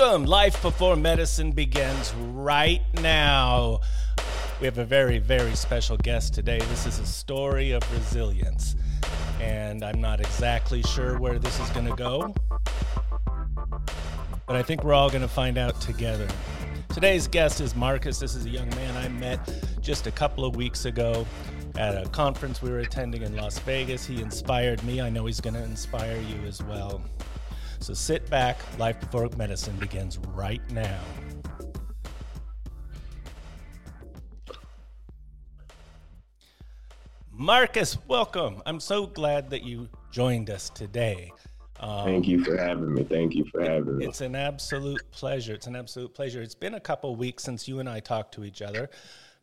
Welcome. Life Before Medicine begins right now. We have a very, very special guest today. This is a story of resilience. And I'm not exactly sure where this is going to go, but I think we're all going to find out together. Today's guest is Marcus. This is a young man I met just a couple of weeks ago at a conference we were attending in Las Vegas. He inspired me. I know he's going to inspire you as well. So sit back. Life Before Medicine begins right now. Marcus, welcome. I'm so glad that you joined us today. Um, Thank you for having me. Thank you for having me. It's an absolute pleasure. It's an absolute pleasure. It's been a couple weeks since you and I talked to each other,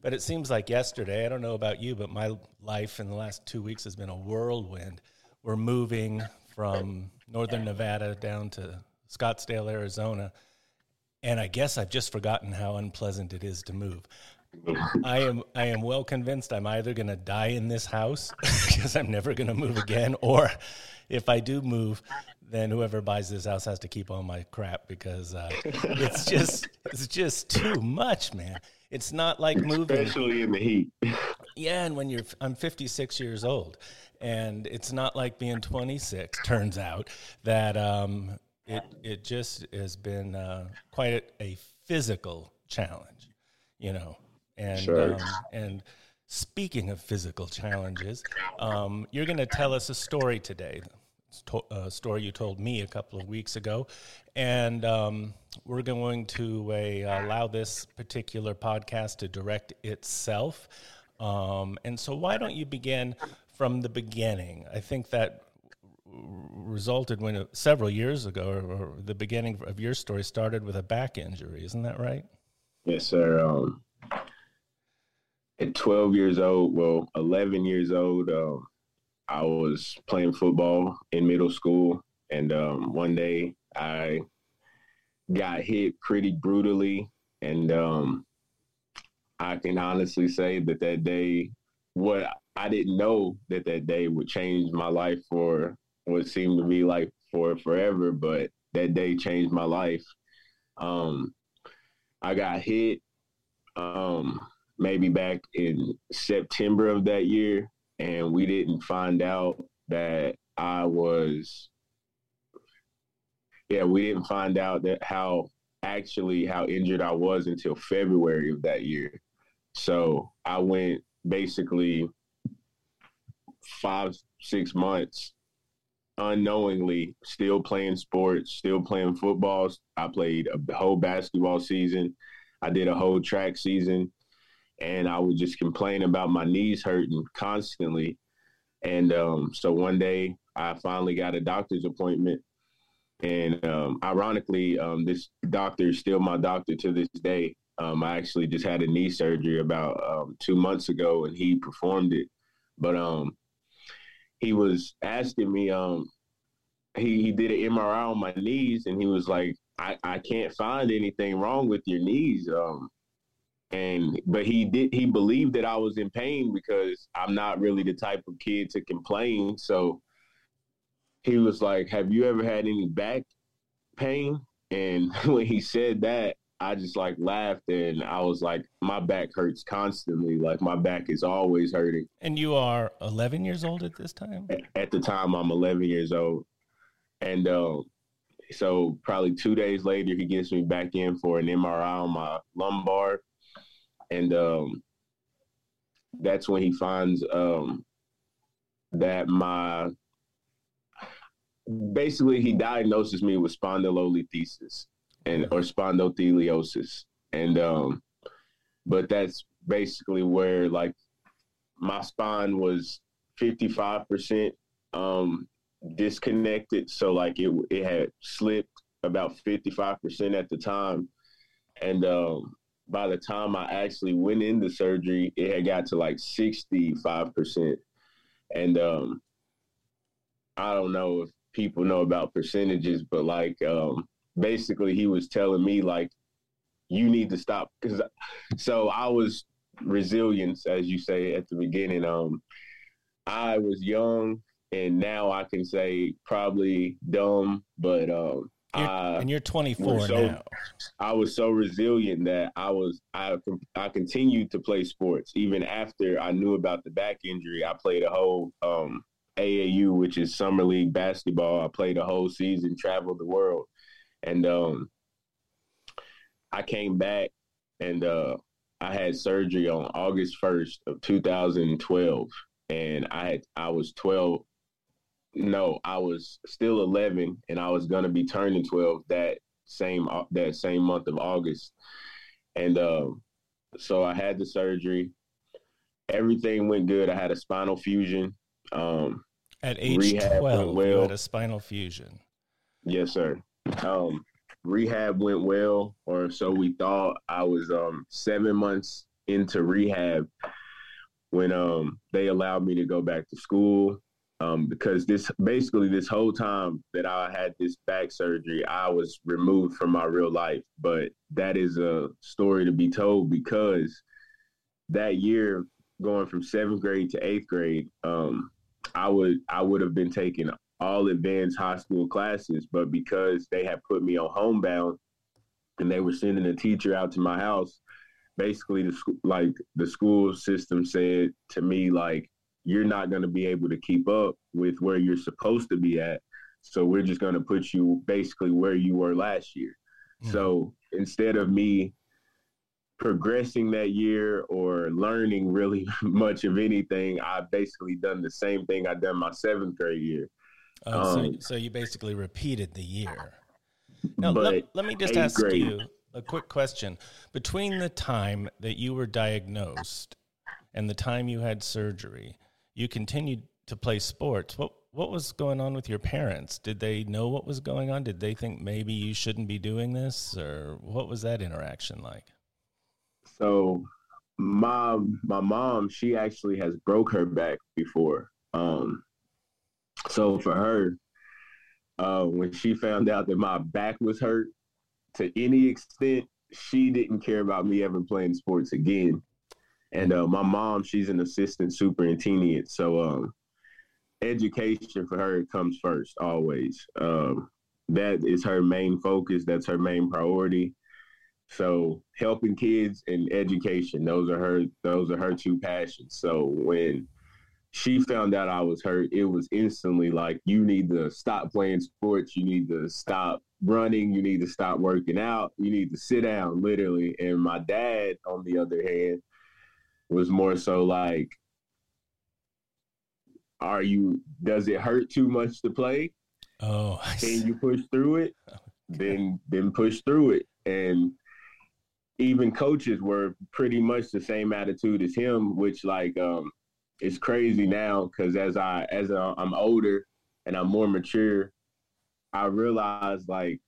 but it seems like yesterday. I don't know about you, but my life in the last two weeks has been a whirlwind. We're moving from northern Nevada down to Scottsdale, Arizona, and I guess I've just forgotten how unpleasant it is to move. I am I am well convinced I'm either going to die in this house because I'm never going to move again, or if I do move, then whoever buys this house has to keep all my crap because uh, it's just it's just too much, man. It's not like moving, especially in the heat. Yeah, and when you're I'm 56 years old, and it's not like being 26. Turns out that um, it it just has been uh, quite a, a physical challenge, you know and sure. um, and speaking of physical challenges, um, you're going to tell us a story today. A story you told me a couple of weeks ago, and um, we're going to uh, allow this particular podcast to direct itself. Um, and so, why don't you begin from the beginning? I think that resulted when several years ago, or, or, the beginning of your story started with a back injury. Isn't that right? Yes, sir. Um, at 12 years old, well, 11 years old, um, I was playing football in middle school. And um, one day I got hit pretty brutally. And um, I can honestly say that that day, what I didn't know that that day would change my life for what seemed to be like for forever, but that day changed my life. Um, I got hit. Um, maybe back in September of that year, and we didn't find out that I was. Yeah, we didn't find out that how actually how injured I was until February of that year. So I went basically five, six months unknowingly still playing sports, still playing football. I played a whole basketball season. I did a whole track season and I would just complain about my knees hurting constantly. And um, so one day I finally got a doctor's appointment. And um, ironically, um, this doctor is still my doctor to this day. Um, I actually just had a knee surgery about um, two months ago and he performed it. But um, he was asking me, he, he did an MRI on my knees and he was like, I, I can't find anything wrong with your knees. Um, and but he did he believed that I was in pain because I'm not really the type of kid to complain. So he was like, "Have you ever had any back pain?" And when he said that, I just like laughed and I was like, "My back hurts constantly. Like my back is always hurting." And you are 11 years old at this time. At the time, I'm 11 years old, and um, so probably two days later, he gets me back in for an MRI on my lumbar and um, that's when he finds um, that my basically he diagnoses me with spondylolisthesis and or spondylolisthesis and um but that's basically where like my spine was 55% um disconnected. So like it it had slipped about 55% at the time. And um by the time I actually went into surgery, it had got to like 65%. And um, I don't know if people know about percentages, but like um, basically he was telling me like, you need to stop. Cause so I was resilience, as you say at the beginning. Um, I was young and now I can say probably dumb, but um, you're, I and you're 24 so- now. I was so resilient that I was I I continued to play sports even after I knew about the back injury. I played a whole um, AAU, which is summer league basketball. I played a whole season, traveled the world, and um, I came back and uh, I had surgery on August first of 2012, and I had I was 12. No, I was still 11, and I was gonna be turning 12 that same that same month of August, and um, so I had the surgery. Everything went good. I had a spinal fusion. Um, At age 12, went you had a spinal fusion. Yes, sir. Um, rehab went well, or so we thought. I was um, seven months into rehab when um, they allowed me to go back to school. Um, because this basically this whole time that I had this back surgery, I was removed from my real life. But that is a story to be told because that year, going from seventh grade to eighth grade, um, I would I would have been taking all advanced high school classes, but because they had put me on homebound and they were sending a teacher out to my house, basically the like the school system said to me like you're not going to be able to keep up with where you're supposed to be at. So we're just going to put you basically where you were last year. Mhm. So instead of me progressing that year or learning really much of anything, I basically done the same thing I done my seventh grade year. Oh, so, Um, so you basically repeated the year. Now, let, let me just ask grade- you a quick question. Between the time that you were diagnosed and the time you had surgery, you continued to play sports. What what was going on with your parents? Did they know what was going on? Did they think maybe you shouldn't be doing this, or what was that interaction like? So my my mom, she actually has broke her back before. Um, so for her, uh, when she found out that my back was hurt to any extent, she didn't care about me ever playing sports again. And uh, my mom, she's an assistant superintendent, so um, education for her comes first always. Um, that is her main focus. That's her main priority. So helping kids and education, those are her those are her two passions. So when she found out I was hurt, it was instantly like you need to stop playing sports, you need to stop running, you need to stop working out, you need to sit down, literally. And my dad, on the other hand, was more so like, Are you does it hurt too much to play? Oh, I see. Can you push through it? Then then push through it. And even coaches were pretty much the same attitude as him, which like um it's crazy now because as I as I, I'm older and I'm more mature, I realize like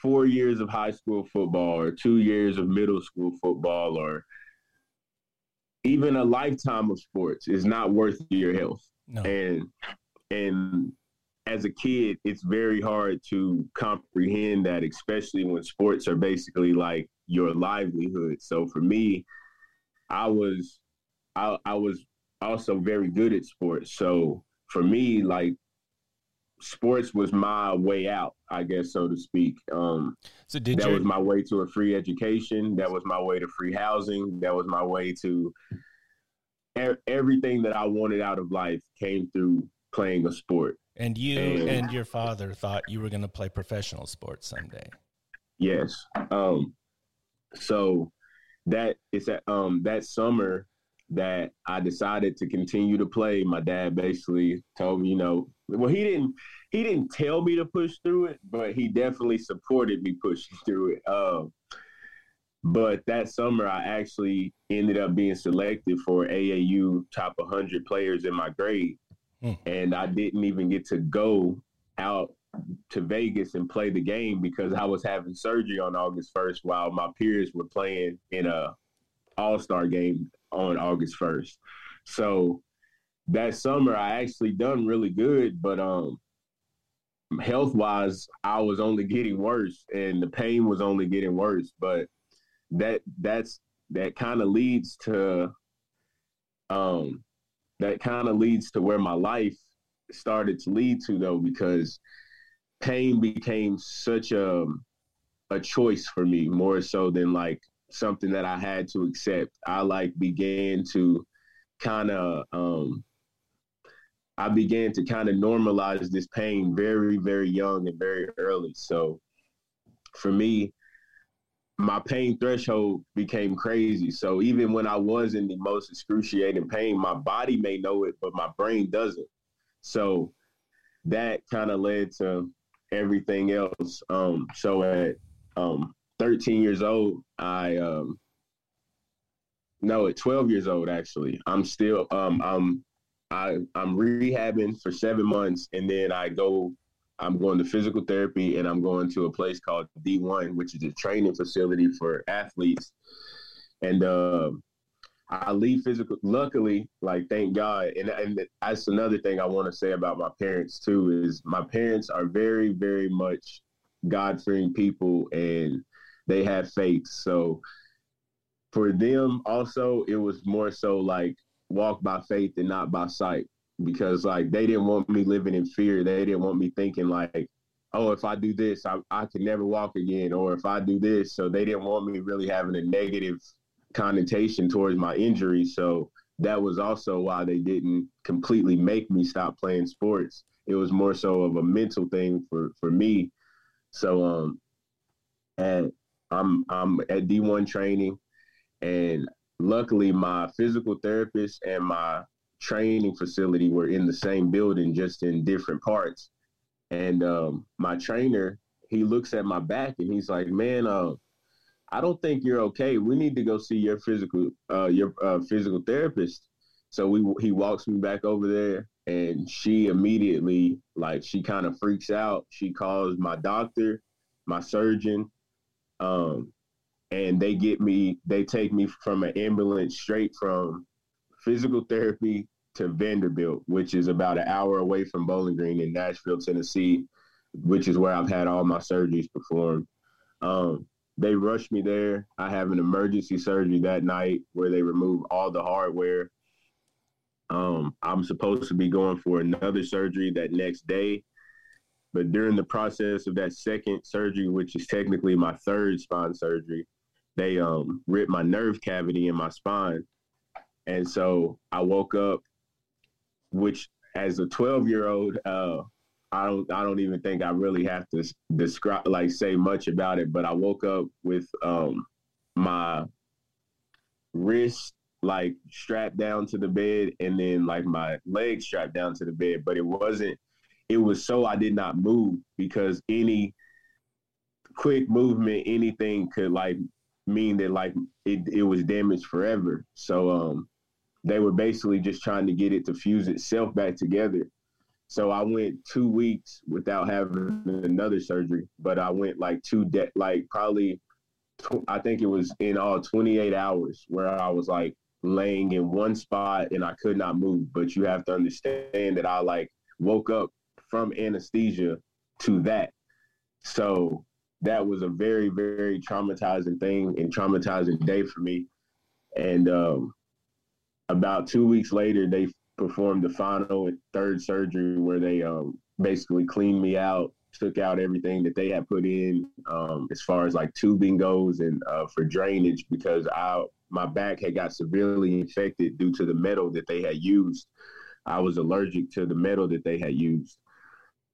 four years of high school football or two years of middle school football or even a lifetime of sports is not worth your health. No. and and as a kid it's very hard to comprehend that especially when sports are basically like your livelihood. So for me i was i, I was also very good at sports. So for me like sports was my way out i guess so to speak um So did that your was my way to a free education. That was my way to free housing. That was my way to everything that I wanted out of life came through playing a sport. and you and- and your father thought you were going to play professional sports someday? Yes. Um, so that is that um that summer that I decided to continue to play. My dad basically told me, you know, well he didn't he didn't tell me to push through it, but he definitely supported me pushing through it. Um, but that summer I actually ended up being selected for AAU top 100 players in my grade, Hmm. and I didn't even get to go out to Vegas and play the game because I was having surgery on August 1st while my peers were playing in a All-Star game on August 1st. So that summer I actually done really good, but um health-wise I was only getting worse and the pain was only getting worse, but that that's that kind of leads to um that kind of leads to where my life started to lead to though because pain became such a a choice for me more so than like something that I had to accept. I like began to kind of um I began to kind of normalize this pain very very young and very early. So for me my pain threshold became crazy. So even when I was in the most excruciating pain, my body may know it, but my brain doesn't. So that kind of led to everything else. Um, so at um, 13 years old, I um, no, at 12 years old actually, I'm still um, I'm I I'm rehabbing for seven months, and then I go. I'm going to physical therapy, and I'm going to a place called D1, which is a training facility for athletes. And uh, I leave physical. Luckily, like thank God, and and that's another thing I want to say about my parents too is my parents are very very much God fearing people, and they had faith. So for them, also, it was more so like walk by faith and not by sight, because like they didn't want me living in fear. They didn't want me thinking like, oh, if I do this, I I can never walk again, or if I do this. So they didn't want me really having a negative connotation towards my injury. So that was also why they didn't completely make me stop playing sports. It was more so of a mental thing for for me. So um and I'm I'm at D1 training and luckily my physical therapist and my training facility were in the same building just in different parts. And um my trainer, he looks at my back and he's like, "Man, uh I don't think you're okay. We need to go see your physical uh, your uh, physical therapist. So we he walks me back over there, and she immediately like she kind of freaks out. She calls my doctor, my surgeon, um, and they get me. They take me from an ambulance straight from physical therapy to Vanderbilt, which is about an hour away from Bowling Green in Nashville, Tennessee, which is where I've had all my surgeries performed. Um, they rushed me there. I have an emergency surgery that night where they remove all the hardware. Um, I'm supposed to be going for another surgery that next day. But during the process of that second surgery, which is technically my third spine surgery, they um, ripped my nerve cavity in my spine. And so I woke up, which as a 12 year old, uh, I don't I don't even think I really have to describe like say much about it, but I woke up with um my wrist like strapped down to the bed and then like my legs strapped down to the bed, but it wasn't it was so I did not move because any quick movement, anything could like mean that like it, it was damaged forever. So um they were basically just trying to get it to fuse itself back together. So I went two weeks without having another surgery, but I went like two de- like probably tw- I think it was in all 28 hours where I was like laying in one spot and I could not move. But you have to understand that I like woke up from anesthesia to that. So that was a very, very traumatizing thing and traumatizing day for me. And um, about two weeks later, they performed the final and third surgery where they um, basically cleaned me out, took out everything that they had put in um, as far as like tubing goes and uh, for drainage because I my back had got severely infected due to the metal that they had used. I was allergic to the metal that they had used,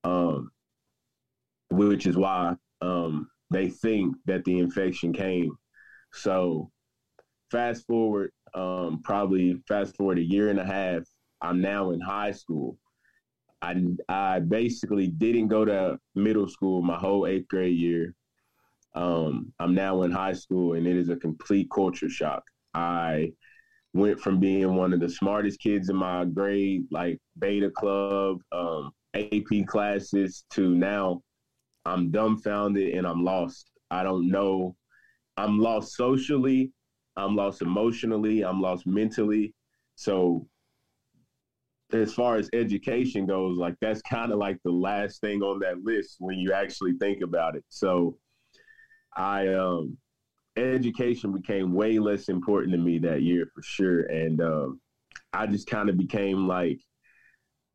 um, which is why um, they think that the infection came. So, fast forward, um, probably fast forward a year and a half, I'm now in high school. I I basically didn't go to middle school my whole eighth grade year. Um, I'm now in high school, and it is a complete culture shock. I went from being one of the smartest kids in my grade, like beta club, um, AP classes, to now I'm dumbfounded and I'm lost. I don't know. I'm lost socially. I'm lost emotionally. I'm lost mentally. So as far as education goes, like that's kind of like the last thing on that list when you actually think about it. So I um education became way less important to me that year for sure. And um I just kind of became like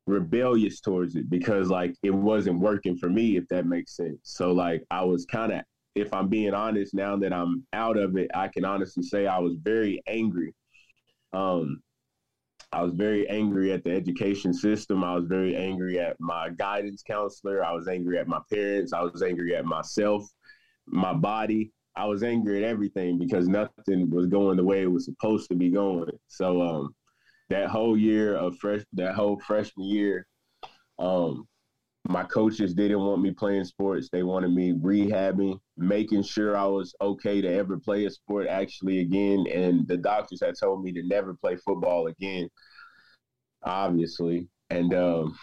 rebellious towards it because like it wasn't working for me if that makes sense. So like i was kind of if i'm being honest now that i'm out of it i can honestly say i was very angry. Um i was very angry at the education system. I was very angry at my guidance counselor. I was angry at my parents. I was angry at myself my body. I was angry at everything because nothing was going the way it was supposed to be going. So um that whole year of fresh that whole freshman year, um, my coaches didn't want me playing sports. They wanted me rehabbing, making sure I was okay to ever play a sport actually again. And the doctors had told me to never play football again, obviously. And um,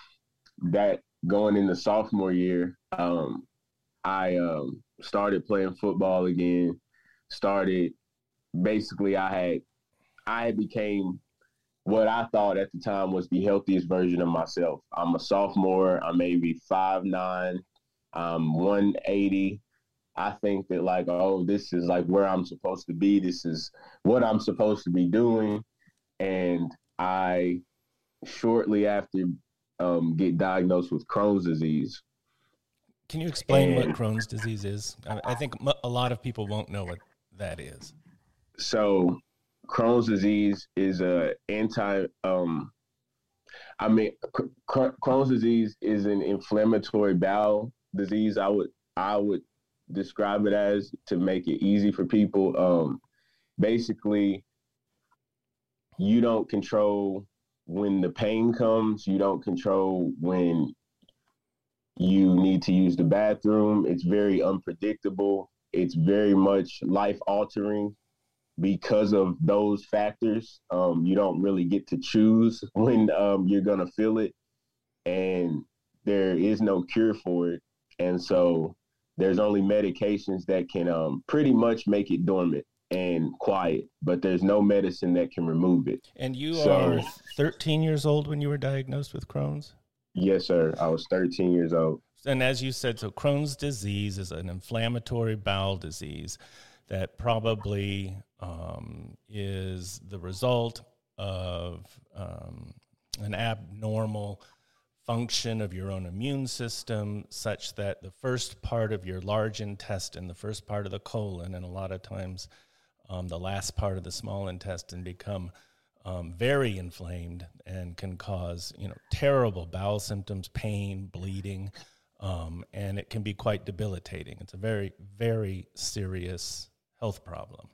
that going into sophomore year, um, I um, started playing football again. Started basically, I had I became what I thought at the time was the healthiest version of myself. I'm a sophomore. I'm maybe five nine. I'm 180. I think that like, oh, this is like where I'm supposed to be. This is what I'm supposed to be doing. And I shortly after um, get diagnosed with Crohn's disease. Can you explain and, what Crohn's disease is? I think a lot of people won't know what that is. So Crohn's disease is a anti. Um, I mean, Crohn's disease is an inflammatory bowel disease. I would I would describe it as to make it easy for people. Um, basically, you don't control when the pain comes. You don't control when you need to use the bathroom. It's very unpredictable. It's very much life altering because of those factors, um, you don't really get to choose when um, you're going to feel it. And there is no cure for it. And so there's only medications that can um, pretty much make it dormant and quiet, but there's no medicine that can remove it. And you so, are 13 years old when you were diagnosed with Crohn's? Yes, sir. I was 13 years old. And as you said, so Crohn's disease is an inflammatory bowel disease that probably um, is the result of um, an abnormal function of your own immune system, such that the first part of your large intestine, the first part of the colon, and a lot of times um, the last part of the small intestine become um, very inflamed and can cause you know terrible bowel symptoms, pain, bleeding, um, and it can be quite debilitating. It's a very very serious health problem.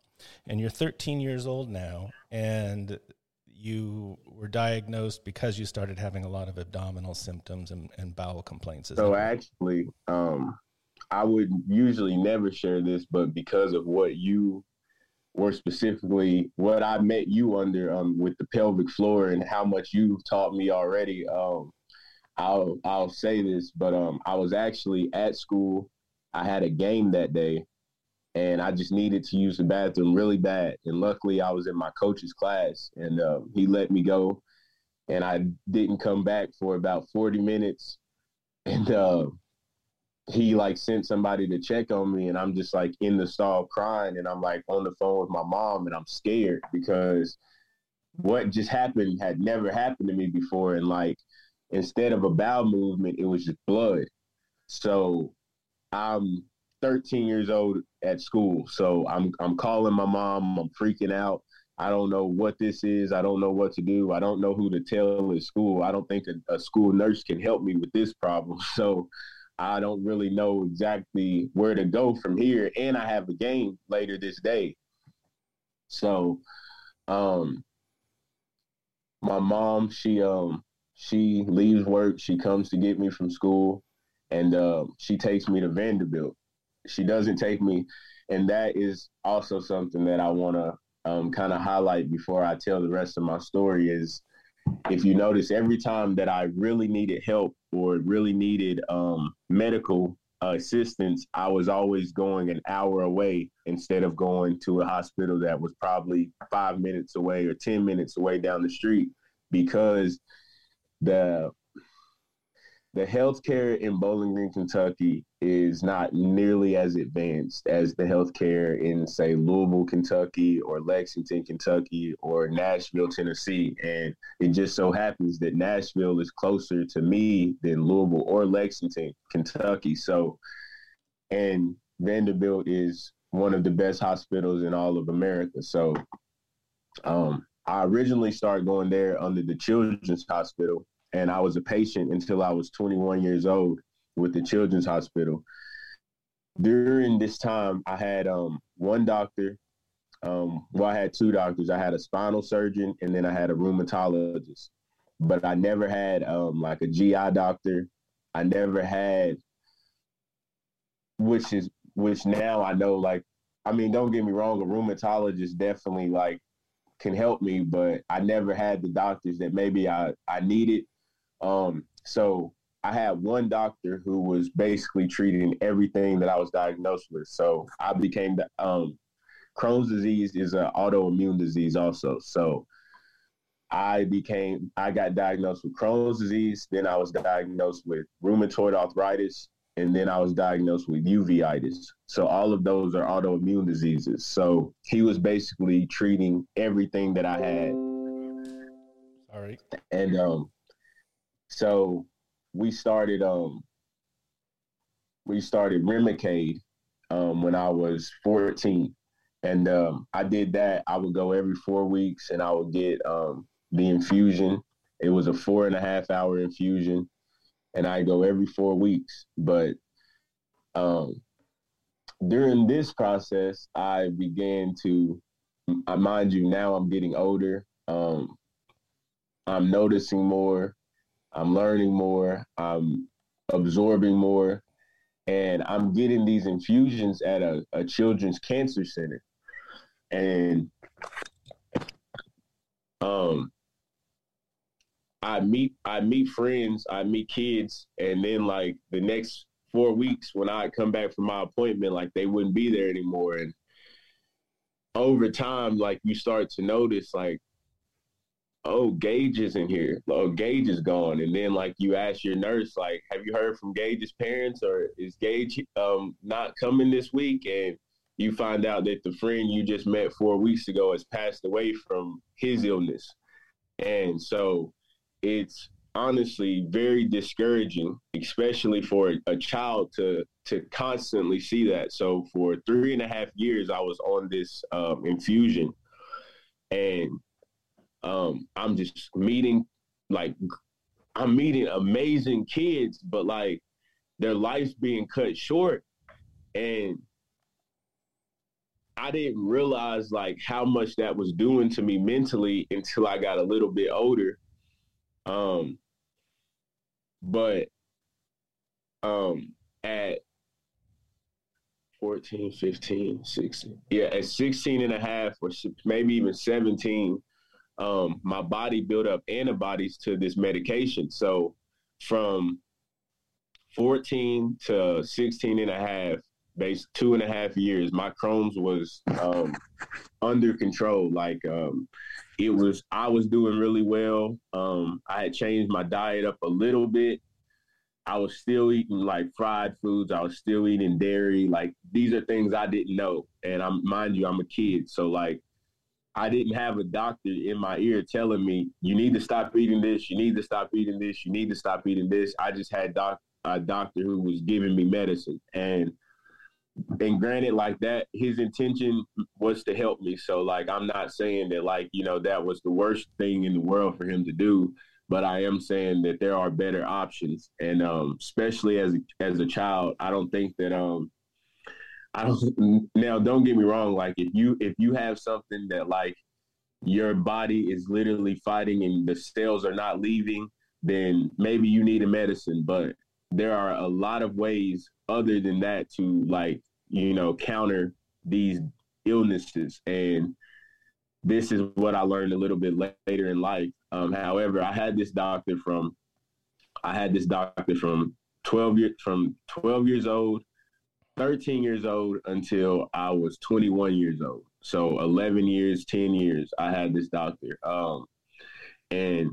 And you're 13 years old now, and you were diagnosed because you started having a lot of abdominal symptoms and, and bowel complaints. So actually, um, I would usually never share this, but because of what you were specifically, what I met you under um, with the pelvic floor and how much you've taught me already, um, I'll I'll say this, but um, I was actually at school. I had a game that day, and I just needed to use the bathroom really bad. And luckily, I was in my coach's class, and uh, he let me go. And I didn't come back for about 40 minutes. And uh, he like sent somebody to check on me, and I'm just like in the stall crying, and I'm like on the phone with my mom, and I'm scared because what just happened had never happened to me before. And like instead of a bowel movement, it was just blood. So I'm 13 years old at school. So I'm I'm calling my mom. I'm freaking out. I don't know what this is. I don't know what to do. I don't know who to tell at school. I don't think a, a school nurse can help me with this problem. So I don't really know exactly where to go from here. And I have a game later this day. So um my mom, she um she leaves work, she comes to get me from school, and uh, she takes me to Vanderbilt she doesn't take me, and that is also something that I want to um, kind of highlight before I tell the rest of my story. Is if you notice, every time that I really needed help or really needed um, medical assistance, I was always going an hour away instead of going to a hospital that was probably five minutes away or 10 minutes away down the street because the the healthcare in Bowling Green, Kentucky is not nearly as advanced as the healthcare in, say, Louisville, Kentucky, or Lexington, Kentucky, or Nashville, Tennessee. And it just so happens that Nashville is closer to me than Louisville or Lexington, Kentucky. So, and Vanderbilt is one of the best hospitals in all of America. So, um, I originally started going there under the Children's Hospital and I was a patient until I was 21 years old with the Children's Hospital. During this time, I had um, one doctor. Um, well, I had two doctors. I had a spinal surgeon, and then I had a rheumatologist. But I never had um, like a GI doctor. I never had, which is which now I know. Like, I mean, don't get me wrong, a rheumatologist definitely like can help me, but I never had the doctors that maybe I I needed um, so I had one doctor who was basically treating everything that I was diagnosed with. So I became the um, Crohn's disease is an autoimmune disease also. So I became I got diagnosed with Crohn's disease, then I was diagnosed with rheumatoid arthritis, and then I was diagnosed with uveitis. So all of those are autoimmune diseases. So he was basically treating everything that I had. All right. And um so we started um we started Remicade um when I was 14. And um I did that. I would go every four weeks and I would get um the infusion. It was a four and a half hour infusion. And I go every four weeks. But um during this process I began to I mind you now I'm getting older. Um I'm noticing more I'm learning more, I'm absorbing more, and I'm getting these infusions at a, a children's cancer center. And um I meet I meet friends, I meet kids, and then like the next four weeks when I come back from my appointment, like they wouldn't be there anymore. And over time, like you start to notice like oh, Gage is in here. Oh, Gage is gone. And then like you ask your nurse, like, have you heard from Gage's parents or is Gage um, not coming this week? And you find out that the friend you just met four weeks ago has passed away from his illness. And so it's honestly very discouraging, especially for a child to to constantly see that. So for three and a half years, I was on this um, infusion, and um, I'm just meeting like I'm meeting amazing kids, but like their life's being cut short. And I didn't realize like how much that was doing to me mentally until I got a little bit older. Um, but um, at 14, 15, 16, yeah, at 16 and a half or maybe even 17, um, my body built up antibodies to this medication. So from 14 to 16 and a half, based two and a half years, my Crohn's was um, under control. Like um, it was, I was doing really well. Um, I had changed my diet up a little bit. I was still eating like fried foods. I was still eating dairy. Like these are things I didn't know. And I'm mind you, I'm a kid. So like I didn't have a doctor in my ear telling me, you need to stop eating this, you need to stop eating this, you need to stop eating this. I just had doc- a doctor who was giving me medicine. And and granted, like that, his intention was to help me. So like I'm not saying that like, you know, that was the worst thing in the world for him to do. But I am saying that there are better options. And um, especially as as a child, I don't think that um I don't now don't get me wrong, like if you if you have something that like your body is literally fighting and the cells are not leaving, then maybe you need a medicine. But there are a lot of ways other than that to like, you know, counter these illnesses. And this is what I learned a little bit later in life. Um, however, I had this doctor from I had this doctor from 12 years from 12 years old 13 years old until I was 21 years old. So 11 years, 10 years, I had this doctor. Um, and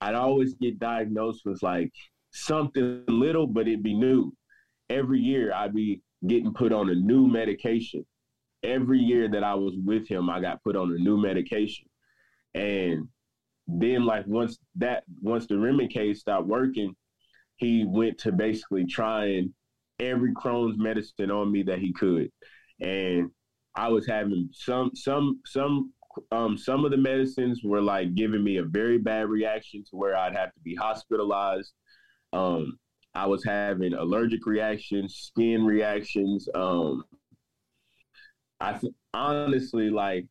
I'd always get diagnosed with like something little, but it'd be new. Every year I'd be getting put on a new medication. Every year that I was with him, I got put on a new medication. And then like once that once the Remicade stopped working, he went to basically trying every Crohn's medicine on me that he could. And I was having some some some um, some of the medicines were like giving me a very bad reaction to where I'd have to be hospitalized. Um, I was having allergic reactions, skin reactions. Um, I th- honestly like,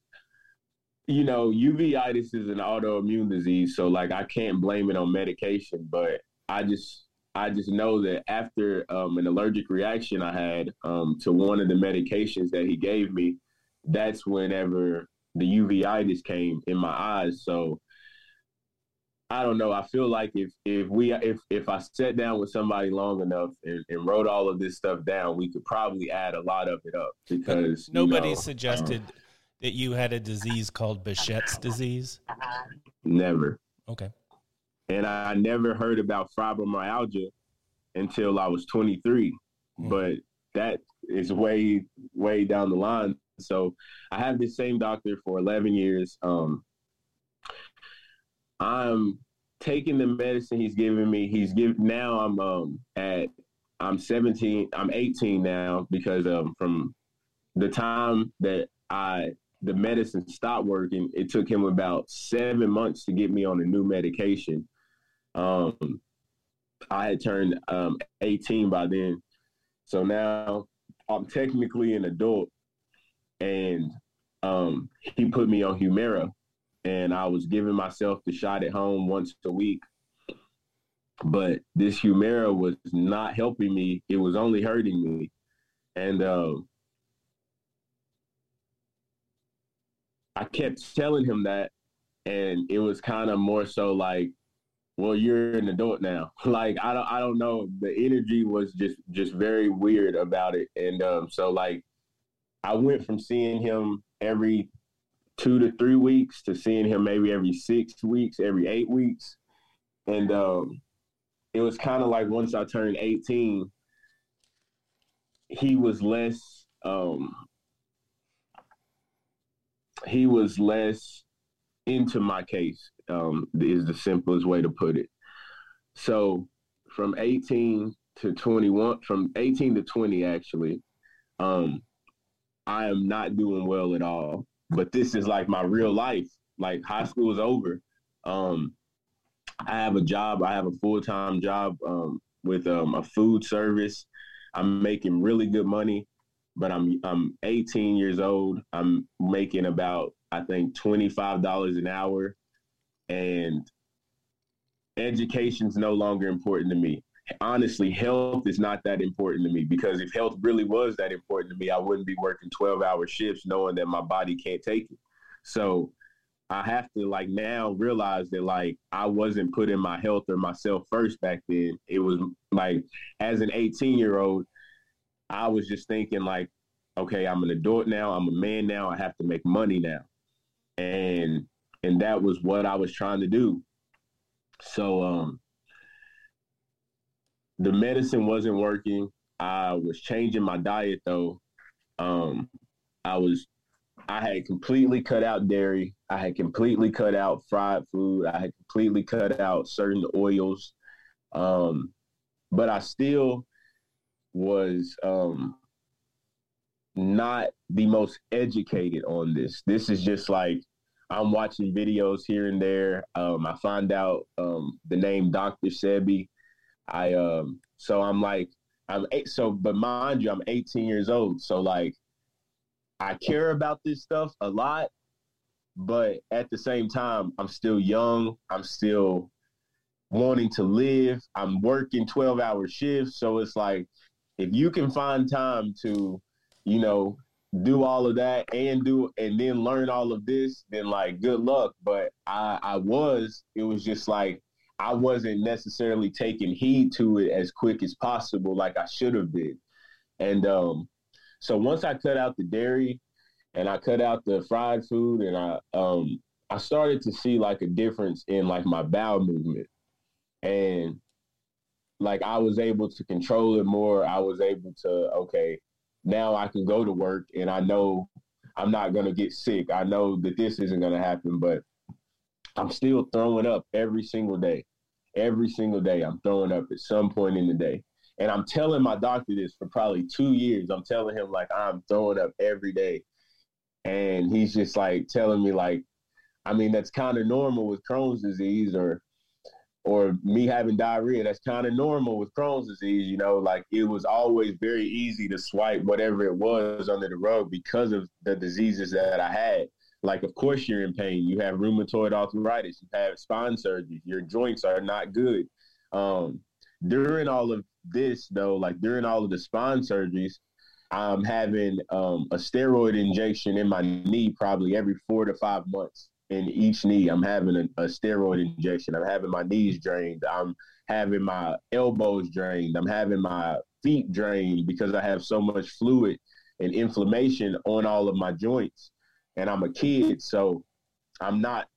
you know, uveitis is an autoimmune disease, so like I can't blame it on medication, but I just I just know that after um, an allergic reaction I had um, to one of the medications that he gave me, that's whenever the uveitis came in my eyes. So I don't know. I feel like if if we if if I sat down with somebody long enough and, and wrote all of this stuff down, we could probably add a lot of it up because nobody you know, suggested um, that you had a disease called Behçet's disease. Never. Okay. And I never heard about fibromyalgia until I was 23, mm. but that is way way down the line. So I have the same doctor for 11 years. Um, I'm taking the medicine he's giving me. He's give now I'm um at I'm 17, I'm 18 now because um from the time that I the medicine stopped working, it took him about seven months to get me on a new medication. Um I had turned um 18 by then. So now I'm technically an adult and um he put me on Humira and I was giving myself the shot at home once a week. But this Humira was not helping me; it was only hurting me, and um, I kept telling him that, and it was kind of more so like, "Well, you're an adult now." like I don't, I don't know. The energy was just, just very weird about it, and um, so like, I went from seeing him every two to three weeks to seeing him maybe every six weeks, every eight weeks. And um, it was kind of like once I turned 18, he was less, um, he was less into my case, um, is the simplest way to put it. So from 18 to 21, from 18 to 20, actually, um, I am not doing well at all but this is like my real life. Like high school is over. Um, I have a job. I have a full time job um, with um, a food service. I'm making really good money, but I'm I'm 18 years old. I'm making about I think twenty five dollars an hour, and education's no longer important to me honestly, health is not that important to me because if health really was that important to me, I wouldn't be working 12 hour shifts knowing that my body can't take it. So I have to like now realize that like I wasn't putting my health or myself first back then. It was like as an 18 year old, I was just thinking like, okay, I'm an adult now, I'm a man now, I have to make money now. And and that was what I was trying to do. So um the medicine wasn't working. I was changing my diet though. Um, I was, I had completely cut out dairy. I had completely cut out fried food. I had completely cut out certain oils. Um, but I still was um, not the most educated on this. This is just like I'm watching videos here and there. Um, I find out um, the name Dr. Sebi. I um so I'm like I'm eight so but mind you I'm 18 years old so like I care about this stuff a lot but at the same time I'm still young I'm still wanting to live I'm working 12 hour shifts so it's like if you can find time to you know do all of that and do and then learn all of this then like good luck but I I was it was just like I wasn't necessarily taking heed to it as quick as possible, like I should have been. And um, so once I cut out the dairy and I cut out the fried food, and I um, I started to see like a difference in like my bowel movement, and like I was able to control it more. I was able to okay, now I can go to work and I know I'm not gonna get sick. I know that this isn't gonna happen, but I'm still throwing up every single day. Every single day, I'm throwing up at some point in the day. And I'm telling my doctor this for probably two years. I'm telling him like I'm throwing up every day. And he's just like telling me like, I mean, that's kind of normal with Crohn's disease or or me having diarrhea. That's kind of normal with Crohn's disease, you know, like it was always very easy to swipe whatever it was under the rug because of the diseases that I had. Like, of course, you're in pain. You have rheumatoid arthritis. You have spine surgery. Your joints are not good. Um, during all of this, though, like during all of the spine surgeries, I'm having um, a steroid injection in my knee probably every four to five months. In each knee, I'm having a, a steroid injection. I'm having my knees drained. I'm having my elbows drained. I'm having my feet drained because I have so much fluid and inflammation on all of my joints and I'm a kid, so I'm not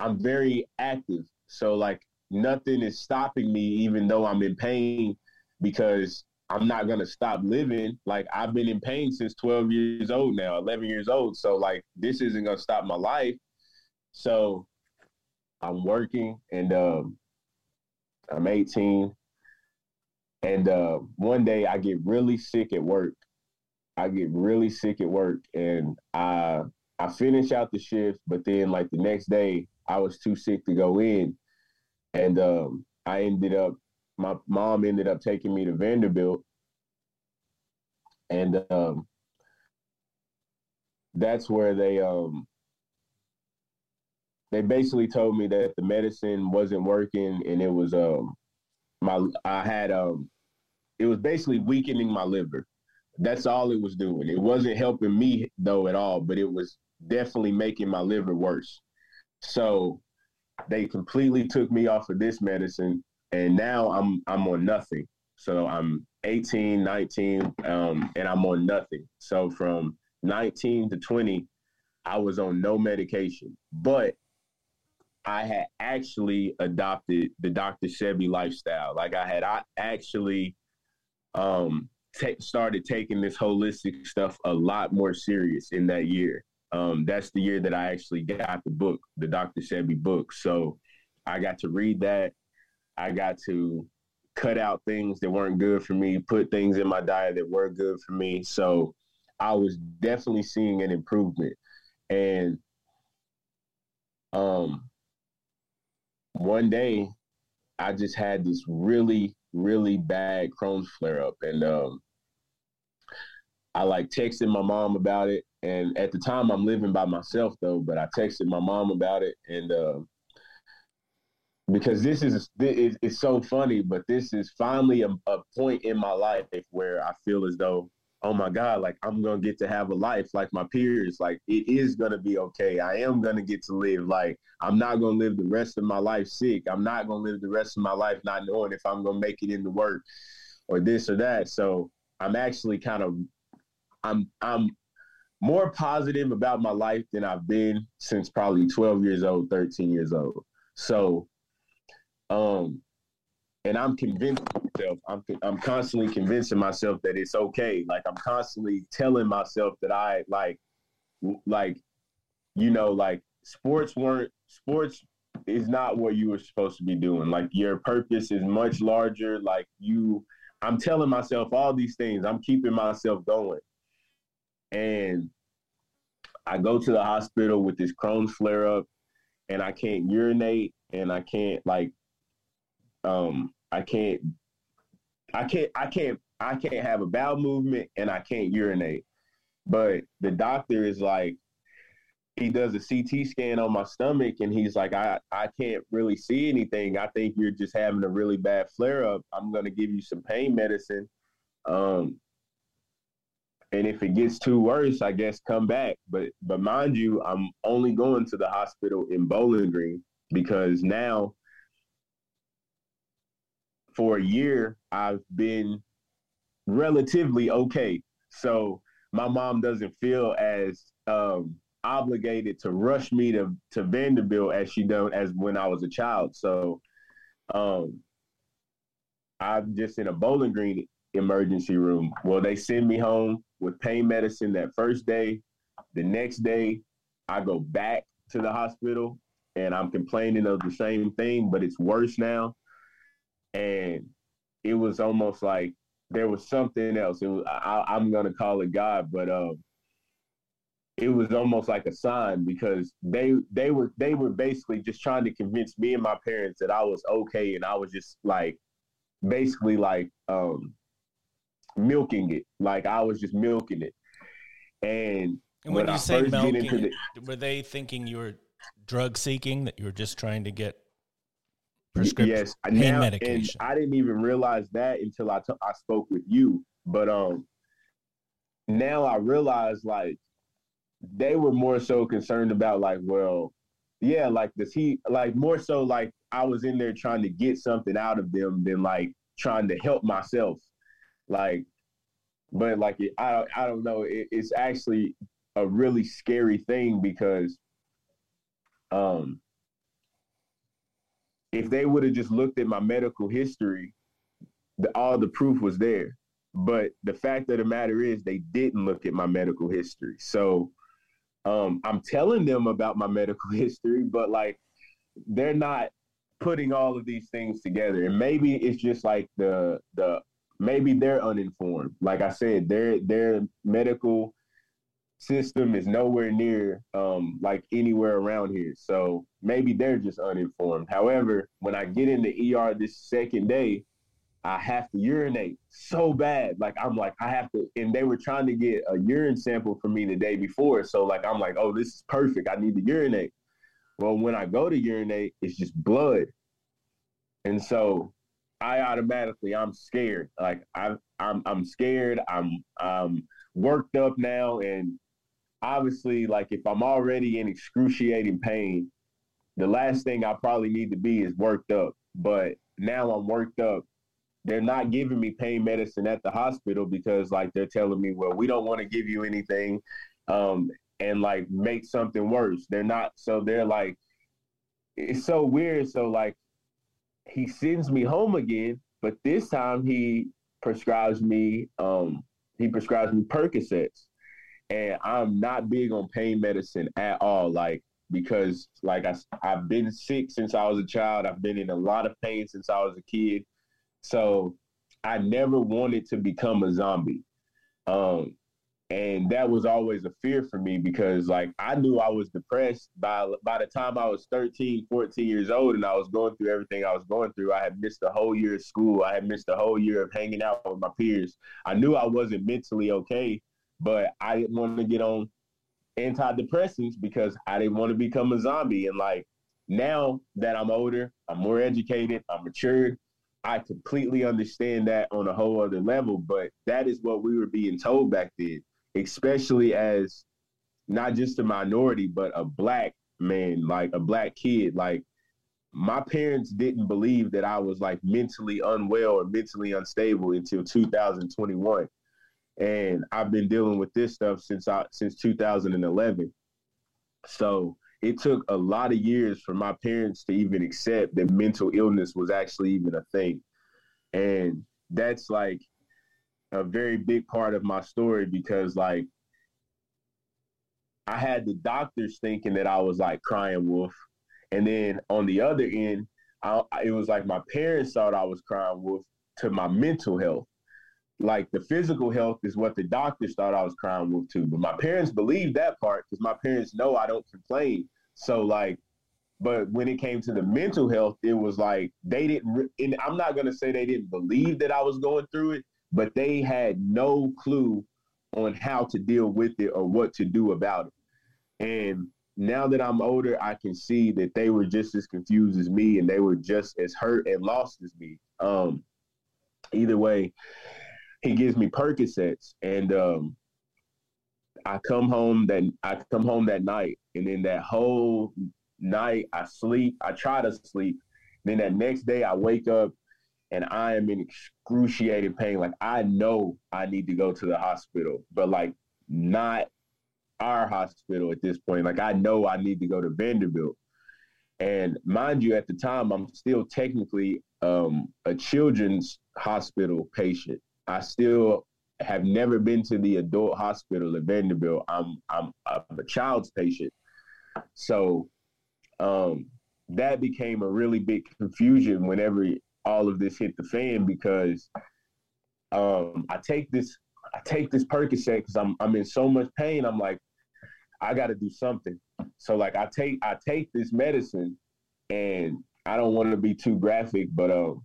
I'm very active. So like nothing is stopping me even though I'm in pain because I'm not gonna stop living. Like I've been in pain since 12 years old now, 11 years old. So like this isn't gonna stop my life. So I'm working and um, I'm 18. And uh, one day I get really sick at work. I get really sick at work and I I finish out the shift, but then like the next day, I was too sick to go in, and um, I ended up. My mom ended up taking me to Vanderbilt, and um, that's where they um, they basically told me that the medicine wasn't working, and it was um, my I had um, it was basically weakening my liver. That's all it was doing. It wasn't helping me though at all, but it was definitely making my liver worse. So they completely took me off of this medicine and now I'm I'm on nothing. So I'm 18, 19, um, and I'm on nothing. So from 19 to 20, I was on no medication, but I had actually adopted the Dr. Sebi lifestyle. Like I had I actually um, t- started taking this holistic stuff a lot more serious in that year um, that's the year that I actually got the book, the Dr. Sebi book. So I got to read that. I got to cut out things that weren't good for me, put things in my diet that were good for me. So I was definitely seeing an improvement. And um, one day I just had this really, really bad Crohn's flare up. And um, I like texted my mom about it and at the time, I'm living by myself though. But I texted my mom about it, and uh, because this is it's so funny, but this is finally a, a point in my life where I feel as though, oh my God, like I'm gonna get to have a life like my peers. Like it is gonna be okay. I am gonna get to live. Like I'm not gonna live the rest of my life sick. I'm not gonna live the rest of my life not knowing if I'm gonna make it into work or this or that. So I'm actually kind of I'm I'm more positive about my life than I've been since probably 12 years old, 13 years old. So, um, and I'm convinced myself, I'm, I'm constantly convincing myself that it's okay. Like I'm constantly telling myself that I like, like, you know, like sports weren't, sports is not what you were supposed to be doing. Like your purpose is much larger. Like you, I'm telling myself all these things. I'm keeping myself going and I go to the hospital with this Crohn's flare up, and I can't urinate, and I can't like, um, I can't, I can't, I can't, I can't have a bowel movement, and I can't urinate. But the doctor is like, he does a CT scan on my stomach, and he's like, I, I can't really see anything. I think you're just having a really bad flare up. I'm gonna give you some pain medicine. Um, and if it gets too worse, I guess come back. But but mind you, I'm only going to the hospital in Bowling Green because now for a year I've been relatively okay. So my mom doesn't feel as um, obligated to rush me to to Vanderbilt as she done as when I was a child. So um, I'm just in a Bowling Green emergency room. Well, they send me home with pain medicine that first day. The next day, I go back to the hospital and I'm complaining of the same thing, but it's worse now. And it was almost like there was something else. It was, I, am gonna call it God, but um, it was almost like a sign because they they were they were basically just trying to convince me and my parents that I was okay, and I was just like basically like um, milking it, like I was just milking it. And, and when, when you I say milking, the, were they thinking you were drug seeking that you were just trying to get prescription yes, pain now, medication. I didn't even realize that until I, t- I spoke with you. But um, now I realize like they were more so concerned about like, well, yeah, like does he like more so like I was in there trying to get something out of them than like trying to help myself. Like, but like I don't, I don't know. It, it's actually a really scary thing because um if they would have just looked at my medical history, the, all the proof was there. But the fact of the matter is, they didn't look at my medical history. So um, I'm telling them about my medical history, but like they're not putting all of these things together. And maybe it's just like the the maybe they're uninformed. Like I said, their their medical system is nowhere near um, like anywhere around here. So maybe they're just uninformed. However, when I get in the ER this second day, I have to urinate so bad. Like I'm like, I have to, and they were trying to get a urine sample for me the day before. So like I'm like, oh, this is perfect. I need to urinate. Well, when I go to urinate, it's just blood. And so I automatically I'm scared. Like I I'm I'm scared. I'm I'm worked up now and obviously, like if I'm already in excruciating pain, the last thing I probably need to be is worked up. But now I'm worked up. They're not giving me pain medicine at the hospital because like they're telling me, well, we don't want to give you anything um, and like make something worse. They're not so they're like it's so weird. So like he sends me home again, but this time he prescribes me um he prescribes me Percocets and I'm not big on pain medicine at all. Like because like I, I've been sick since I was a child. I've been in a lot of pain since I was a kid. So I never wanted to become a zombie. Um, and that was always a fear for me because like I knew I was depressed by by the time I was 13, 14 years old and I was going through everything I was going through. I had missed a whole year of school. I had missed a whole year of hanging out with my peers. I knew I wasn't mentally okay but I didn't want to get on antidepressants because I didn't want to become a zombie. And like now that I'm older, I'm more educated, I'm matured. I completely understand that on a whole other level, but that is what we were being told back then, especially as not just a minority, but a black man, like a black kid. Like my parents didn't believe that I was like mentally unwell or mentally unstable until 2021 and I've been dealing with this stuff since I since 2011. So it took a lot of years for my parents to even accept that mental illness was actually even a thing, and that's like a very big part of my story because like I had the doctors thinking that I was like crying wolf, and then on the other end, I, it was like my parents thought I was crying wolf to my mental health like the physical health is what the doctors thought I was crying with too. But my parents believed that part because my parents know I don't complain. So like, but when it came to the mental health, it was like they didn't. And I'm not gonna say they didn't believe that I was going through it, but they had no clue on how to deal with it or what to do about it. And now that I'm older, I can see that they were just as confused as me, and they were just as hurt and lost as me. Um, either way, he gives me Percocets, and um, I come home that I come home that night, and then that whole night I sleep. I try to sleep. Then that next day I wake up and I am in excruciating pain. Like I know I need to go to the hospital, but like not our hospital at this point. Like I know I need to go to Vanderbilt. And mind you, at the time I'm still technically um, a children's hospital patient. I still have never been to the adult hospital at Vanderbilt. I'm I'm, I'm a child's patient. So um, that became a really big confusion whenever all of this hit the fan because um, I take this I take this Percocet because I'm I'm in so much pain. I'm like, I got to do something. So like I take I take this medicine, and I don't want to be too graphic, but um,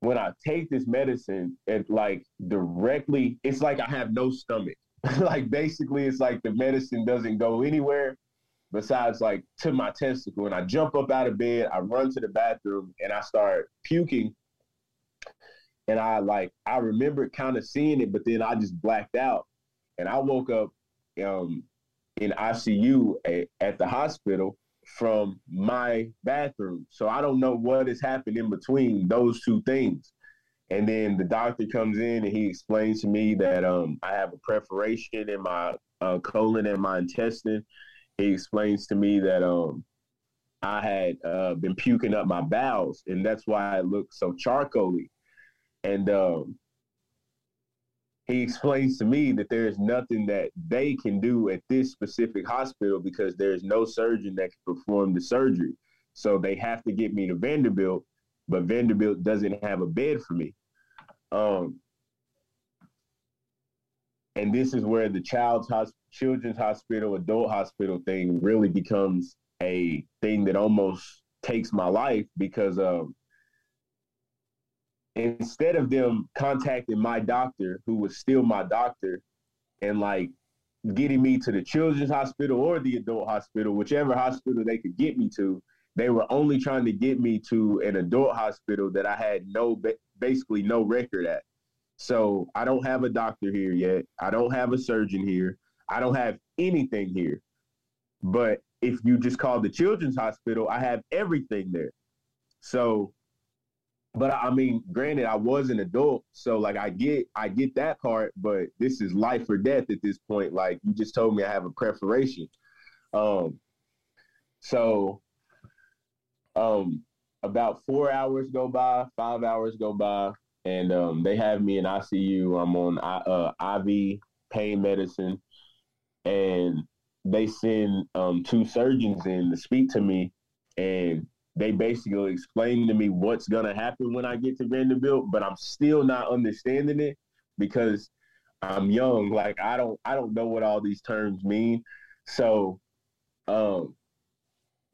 when I take this medicine, it like directly, it's like I have no stomach. like basically, it's like the medicine doesn't go anywhere besides like to my testicle. And I jump up out of bed, I run to the bathroom, and I start puking. And I like I remember kind of seeing it, but then I just blacked out. And I woke up um, in ICU at, at the hospital from my bathroom. So I don't know what has happened in between those two things. And then the doctor comes in and he explains to me that um, I have a perforation in my uh, colon and my intestine. He explains to me that um, I had uh, been puking up my bowels, and that's why I look so charcoaly. And um, he explains to me that there is nothing that they can do at this specific hospital because there's no surgeon that can perform the surgery. So they have to get me to Vanderbilt, but Vanderbilt doesn't have a bed for me. Um, and this is where the child's hosp- children's hospital, adult hospital thing really becomes a thing that almost takes my life because um, instead of them contacting my doctor, who was still my doctor, and like getting me to the children's hospital or the adult hospital, whichever hospital they could get me to, they were only trying to get me to an adult hospital that I had no, basically no record at. So I don't have a doctor here yet. I don't have a surgeon here. I don't have anything here. But if you just call the children's hospital, I have everything there. So but I mean, granted, I was an adult, so like I get I get that part, but this is life or death at this point. Like you just told me I have a perforation. Um so um about four hours go by, five hours go by, and um they have me in ICU. I'm on uh, IV pain medicine, and they send um two surgeons in to speak to me, and they basically explained to me what's gonna happen when I get to Vanderbilt, but I'm still not understanding it because I'm young. Like I don't I don't know what all these terms mean. So um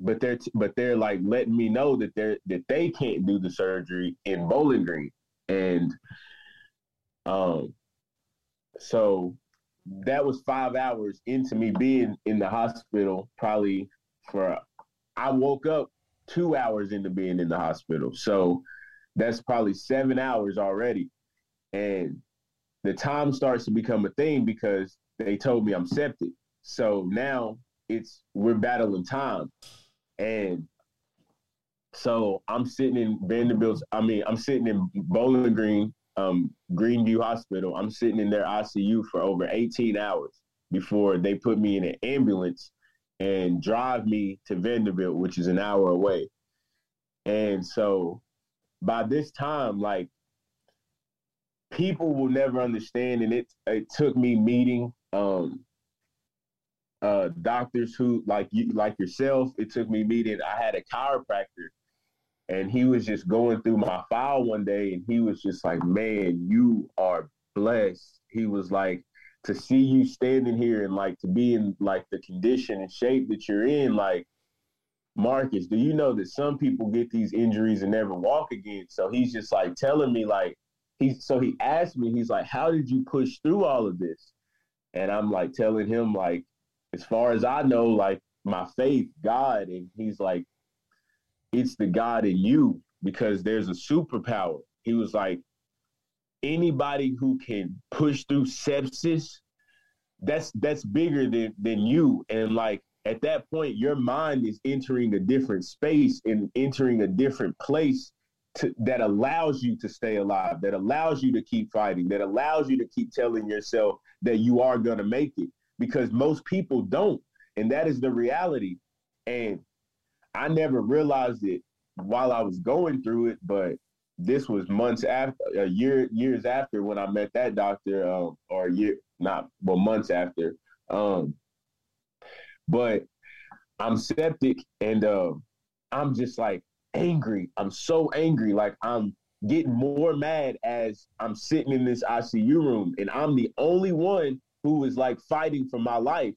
but they're t- but they're like letting me know that they're that they can't do the surgery in Bowling Green. And um so that was five hours into me being in the hospital probably for I woke up two hours into being in the hospital. So that's probably seven hours already. And the time starts to become a thing because they told me I'm septic. So now it's we're battling time. And so I'm sitting in Vanderbilt's, I mean, I'm sitting in Bowling Green, um, Greenview Hospital. I'm sitting in their ICU for over 18 hours before they put me in an ambulance and drive me to Vanderbilt, which is an hour away. And so by this time, like people will never understand. And it it took me meeting um uh doctors who like you like yourself. It took me meeting I had a chiropractor and he was just going through my file one day and he was just like, Man, you are blessed. He was like, to see you standing here and like to be in like the condition and shape that you're in, like Marcus, do you know that some people get these injuries and never walk again? So he's just like telling me like he's so he asked me, he's like, How did you push through all of this? And I'm like telling him like, as far as I know, like my faith, God, and he's like, It's the God in you because there's a superpower. He was like, anybody who can push through sepsis, that's that's bigger than than you. And like at that point, your mind is entering a different space and entering a different place to, that allows you to stay alive, that allows you to keep fighting, that allows you to keep telling yourself that you are going to make it because most people don't. And that is the reality. And I never realized it while I was going through it, but this was months after, a year, years after when I met that doctor, um, or year, not well, months after. Um, but I'm septic, and uh, I'm just like angry. I'm so angry, like I'm getting more mad as I'm sitting in this ICU room, and I'm the only one who is like fighting for my life,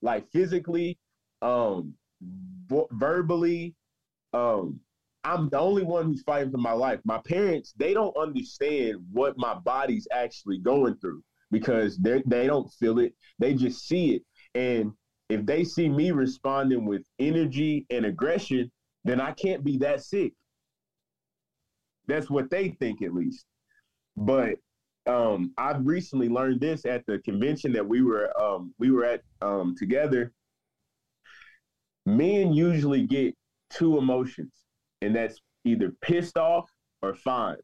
like physically, um, verbally, um, I'm the only one who's fighting for my life. My parents, they don't understand what my body's actually going through because they they don't feel it. They just see it. And if they see me responding with energy and aggression, then I can't be that sick. That's what they think at least. But um, I've recently learned this at the convention that we were um, we were at um, together. Men usually get two emotions and that's either pissed off or fine.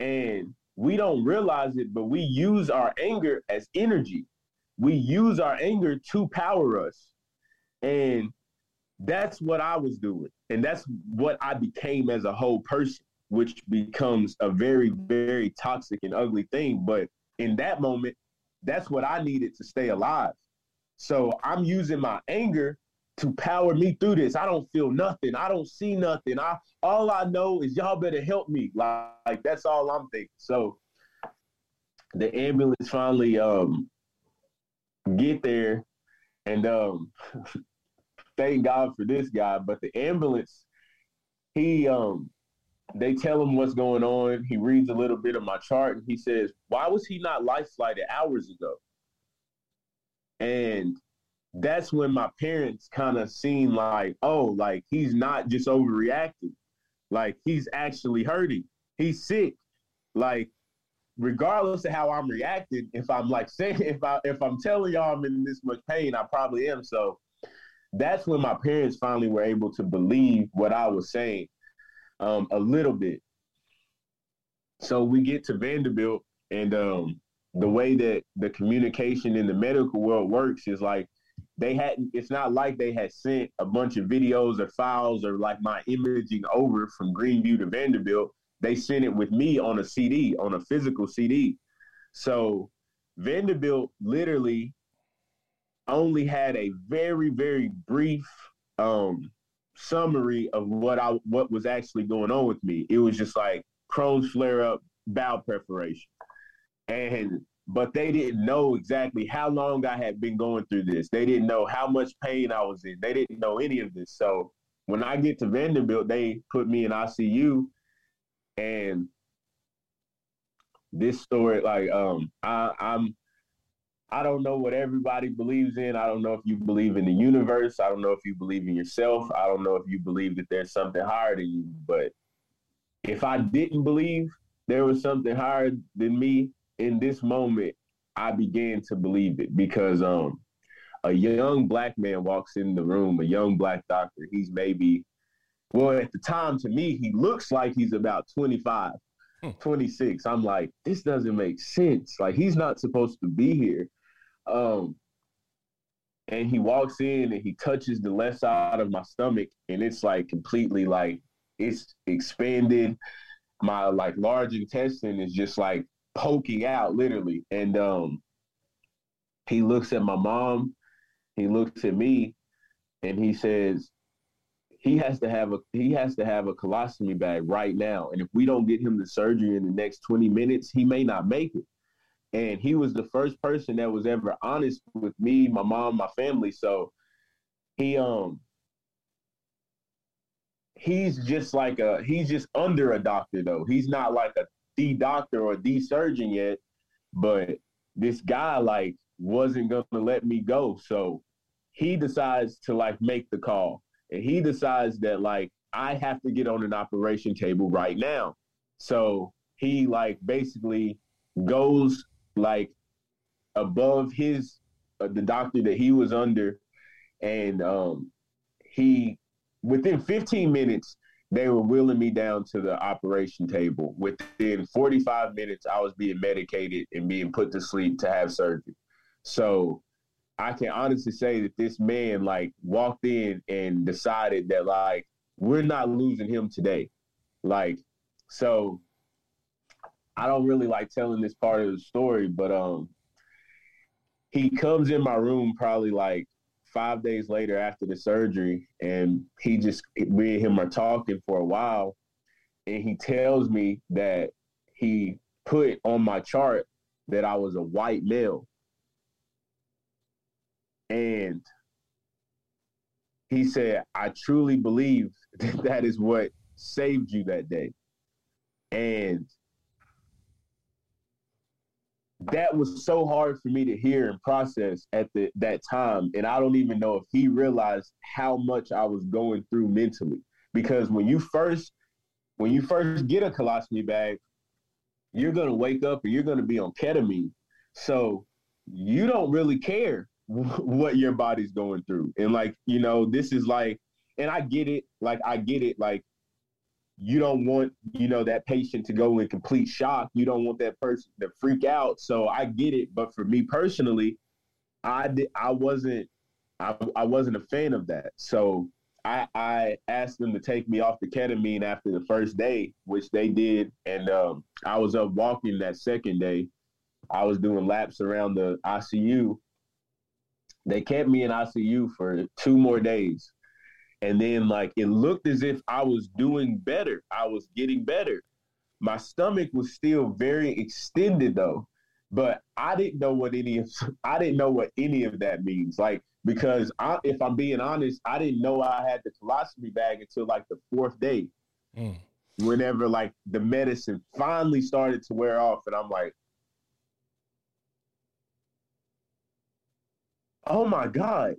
And we don't realize it, but we use our anger as energy. We use our anger to power us. And that's what I was doing. And that's what I became as a whole person, which becomes a very, very toxic and ugly thing. But in that moment, that's what I needed to stay alive. So I'm using my anger to power me through this. I don't feel nothing. I don't see nothing. I all I know is y'all better help me. Like, like that's all I'm thinking. So the ambulance finally um get there and um thank God for this guy, but the ambulance he um they tell him what's going on. He reads a little bit of my chart and he says, Why was he not life flighted hours ago? And that's when my parents kind of seen like, oh, like he's not just overreacting. Like he's actually hurting. He's sick. Like regardless of how I'm reacting, if I'm like saying if I if I'm telling y'all I'm in this much pain, I probably am. So that's when my parents finally were able to believe what I was saying um, a little bit. So we get to Vanderbilt, and um, the way that the communication in the medical world works is like they hadn't it's not like they had sent a bunch of videos or files or like my imaging over from greenview to vanderbilt. They sent it with me on a cd on a physical cd so vanderbilt literally only had a very very brief um, summary of what i what was actually going on with me. It was just like crohn's flare up bowel perforation and but they didn't know exactly how long I had been going through this. They didn't know how much pain I was in. They didn't know any of this. So when I get to Vanderbilt, they put me in ICU, and this story, like, um, I, I'm, I don't know what everybody believes in. I don't know if you believe in the universe. I don't know if you believe in yourself. I don't know if you believe that there's something higher than you. But if I didn't believe there was something higher than me, in this moment, I began to believe it because um, a young black man walks in the room, a young black doctor. He's maybe, well, at the time to me, he looks like he's about 25, hmm. 26. I'm like, this doesn't make sense. Like, he's not supposed to be here. Um, and he walks in and he touches the left side of my stomach, and it's like completely like it's expanded. My like large intestine is just like poking out literally. And um, he looks at my mom, he looks at me, and he says, he has to have a he has to have a colostomy bag right now. And if we don't get him the surgery in the next 20 minutes, he may not make it. And he was the first person that was ever honest with me, my mom, my family. So he um he's just like a he's just under a doctor though. He's not like a the doctor or the surgeon yet, but this guy like wasn't gonna let me go. So he decides to like make the call. And he decides that like I have to get on an operation table right now. So he like basically goes like above his uh, the doctor that he was under and um he within 15 minutes they were wheeling me down to the operation table. Within 45 minutes, I was being medicated and being put to sleep to have surgery. So I can honestly say that this man like walked in and decided that like we're not losing him today. Like So I don't really like telling this part of the story, but um, he comes in my room probably like five days later after the surgery, and he just me and him are talking for a while, and he tells me that he put on my chart that I was a white male, and he said, "I truly believe that that is what saved you that day," and that was so hard for me to hear and process at the that time. And i don't even know if he realized how much i was going through mentally. Because when you first when you first get a colostomy bag you're to wake up and you're to be on ketamine. So you don't really care what your body's going through. And like you know this is like and i get it. Like i get it. Like you don't want you know that patient to go in complete shock. You don't want that person to freak out. So i get it. But for me personally i did i wasn't i, I wasn't a fan of that. So I, I asked them to take me off the ketamine after the first day, which they did, and um, I was up walking that second day. I was doing laps around the ICU. They kept me in ICU for two more days, and then like it looked as if I was doing better. I was getting better. My stomach was still very extended though, but I didn't know what any of I didn't know what any of that means. Like because I, if I'm being honest, I didn't know I had the colostomy bag until like the fourth day. Mm. Whenever like the medicine finally started to wear off, and I'm like, oh my god,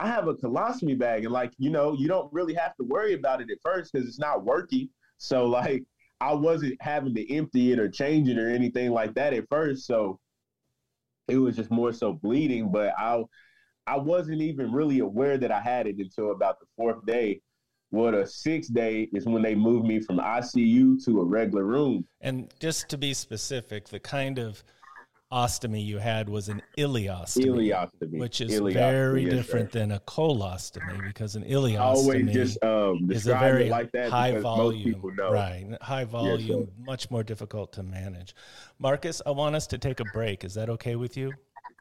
I have a colostomy bag, and like you know, you don't really have to worry about it at first because it's not working. So like, I wasn't having to empty it or change it or anything like that at first. So it was just more so bleeding. But I, I wasn't even really aware that I had it until about the fourth day. Well, a sixth day is when they moved me from ICU to a regular room. And just to be specific, the kind of ostomy you had was an ileostomy, ileostomy. which is ileostomy, very yes, different sir. than a colostomy because an ileostomy always just um, is a very like high volume, right? High volume, yes, much more difficult to manage. Marcus, I want us to take a break. Is that okay with you?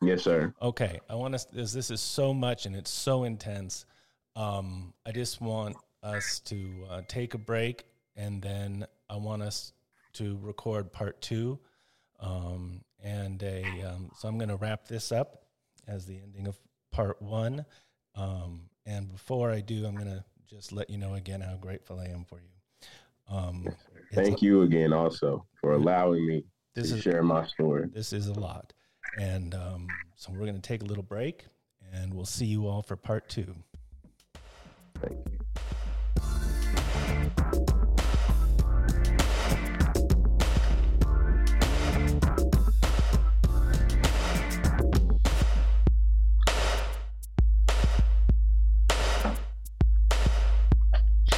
Yes, sir. Okay, I want us. This, this is so much and it's so intense. Um, I just want us to uh, take a break and then I want us to record part two. Um, and a um, so I'm going to wrap this up as the ending of part one. Um, and before I do, I'm going to just let you know again how grateful I am for you. Um, Thank you again, also for allowing me this to is, share my story. This is a lot, and um, so we're going to take a little break, and we'll see you all for part two.